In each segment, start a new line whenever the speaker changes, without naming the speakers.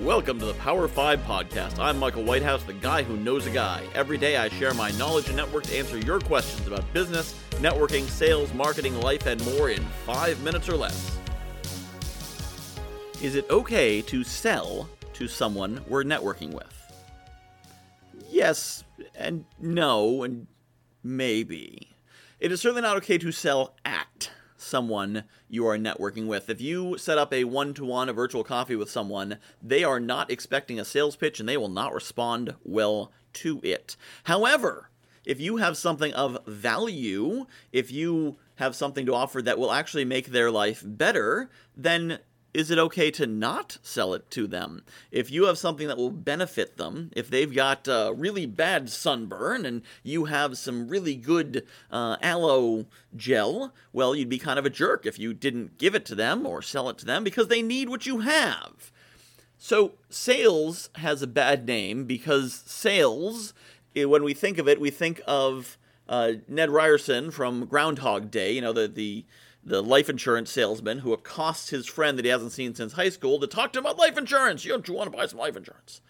Welcome to the Power 5 podcast. I'm Michael Whitehouse, the guy who knows a guy. Every day I share my knowledge and network to answer your questions about business, networking, sales, marketing, life, and more in five minutes or less. Is it okay to sell to someone we're networking with? Yes, and no, and maybe. It is certainly not okay to sell someone you are networking with. If you set up a one to one, a virtual coffee with someone, they are not expecting a sales pitch and they will not respond well to it. However, if you have something of value, if you have something to offer that will actually make their life better, then is it okay to not sell it to them? If you have something that will benefit them, if they've got uh, really bad sunburn and you have some really good uh, aloe gel, well, you'd be kind of a jerk if you didn't give it to them or sell it to them because they need what you have. So, sales has a bad name because sales, eh, when we think of it, we think of uh, Ned Ryerson from Groundhog Day, you know, the, the the life insurance salesman who accosts his friend that he hasn't seen since high school to talk to him about life insurance. Don't you want to buy some life insurance?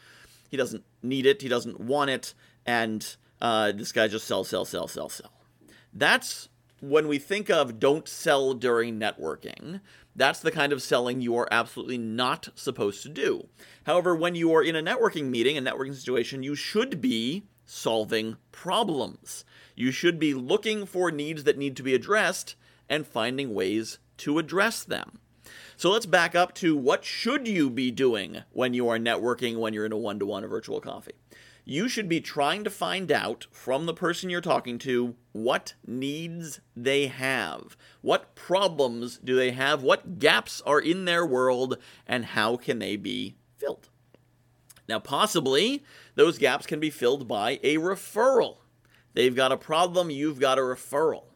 He doesn't need it. He doesn't want it. And uh, this guy just sell, sell, sell, sell, sell. That's when we think of don't sell during networking. That's the kind of selling you are absolutely not supposed to do. However, when you are in a networking meeting, a networking situation, you should be solving problems. You should be looking for needs that need to be addressed and finding ways to address them. So let's back up to what should you be doing when you are networking when you're in a one-to-one or virtual coffee. You should be trying to find out from the person you're talking to what needs they have. What problems do they have? What gaps are in their world and how can they be filled? Now, possibly those gaps can be filled by a referral. They've got a problem, you've got a referral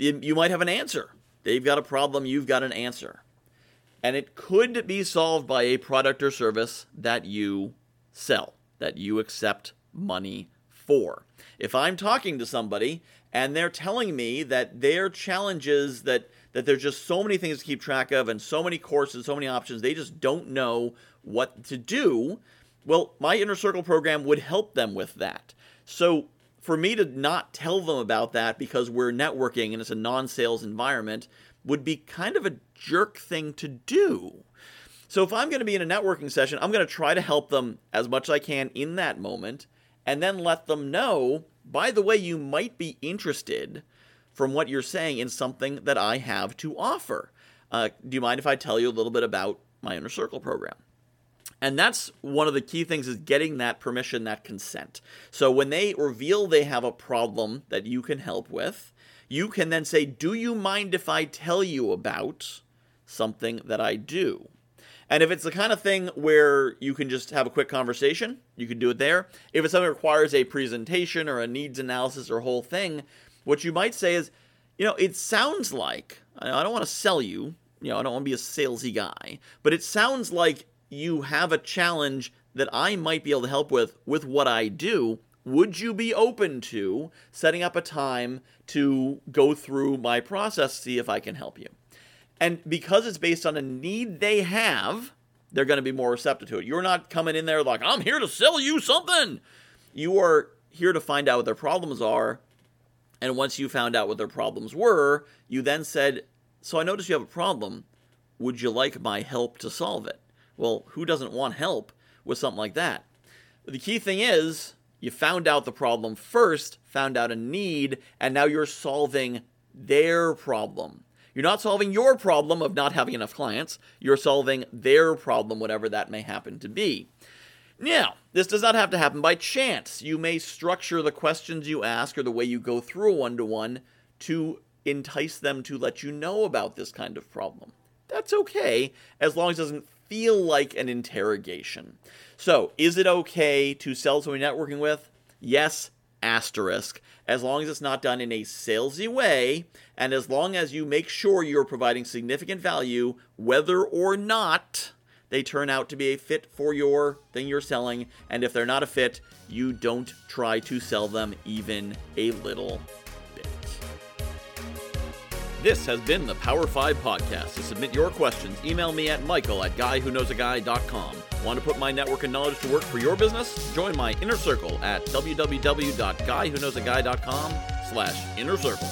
you might have an answer. They've got a problem, you've got an answer. And it could be solved by a product or service that you sell, that you accept money for. If I'm talking to somebody and they're telling me that their challenges that that there's just so many things to keep track of and so many courses, so many options, they just don't know what to do. Well, my inner circle program would help them with that. So for me to not tell them about that because we're networking and it's a non sales environment would be kind of a jerk thing to do. So if I'm going to be in a networking session, I'm going to try to help them as much as I can in that moment and then let them know, by the way, you might be interested from what you're saying in something that I have to offer. Uh, do you mind if I tell you a little bit about my inner circle program? And that's one of the key things is getting that permission, that consent. So when they reveal they have a problem that you can help with, you can then say, Do you mind if I tell you about something that I do? And if it's the kind of thing where you can just have a quick conversation, you can do it there. If it's something that requires a presentation or a needs analysis or whole thing, what you might say is, you know, it sounds like, I don't want to sell you, you know, I don't want to be a salesy guy, but it sounds like you have a challenge that I might be able to help with with what I do, would you be open to setting up a time to go through my process, see if I can help you? And because it's based on a need they have, they're going to be more receptive to it. You're not coming in there like, I'm here to sell you something. You are here to find out what their problems are. And once you found out what their problems were, you then said, So I noticed you have a problem. Would you like my help to solve it? Well, who doesn't want help with something like that? The key thing is you found out the problem first, found out a need, and now you're solving their problem. You're not solving your problem of not having enough clients, you're solving their problem, whatever that may happen to be. Now, this does not have to happen by chance. You may structure the questions you ask or the way you go through a one to one to entice them to let you know about this kind of problem. That's okay, as long as it doesn't feel like an interrogation. So, is it okay to sell someone you're networking with? Yes, asterisk. As long as it's not done in a salesy way, and as long as you make sure you're providing significant value, whether or not they turn out to be a fit for your thing you're selling. And if they're not a fit, you don't try to sell them even a little This has been the Power 5 Podcast. To submit your questions, email me at michael at guywhoknowsaguy.com. Want to put my network and knowledge to work for your business? Join my inner circle at www.guywhoknowsaguy.com slash inner circle.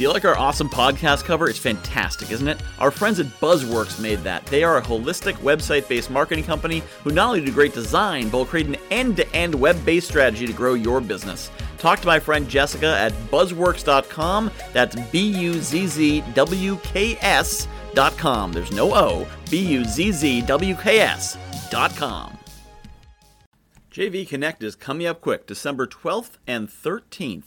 Do you like our awesome podcast cover? It's fantastic, isn't it? Our friends at Buzzworks made that. They are a holistic website based marketing company who not only do great design, but will create an end to end web based strategy to grow your business. Talk to my friend Jessica at buzzworks.com. That's B U Z Z W K S.com. There's no O. B U Z Z W K S.com. JV Connect is coming up quick, December 12th and 13th.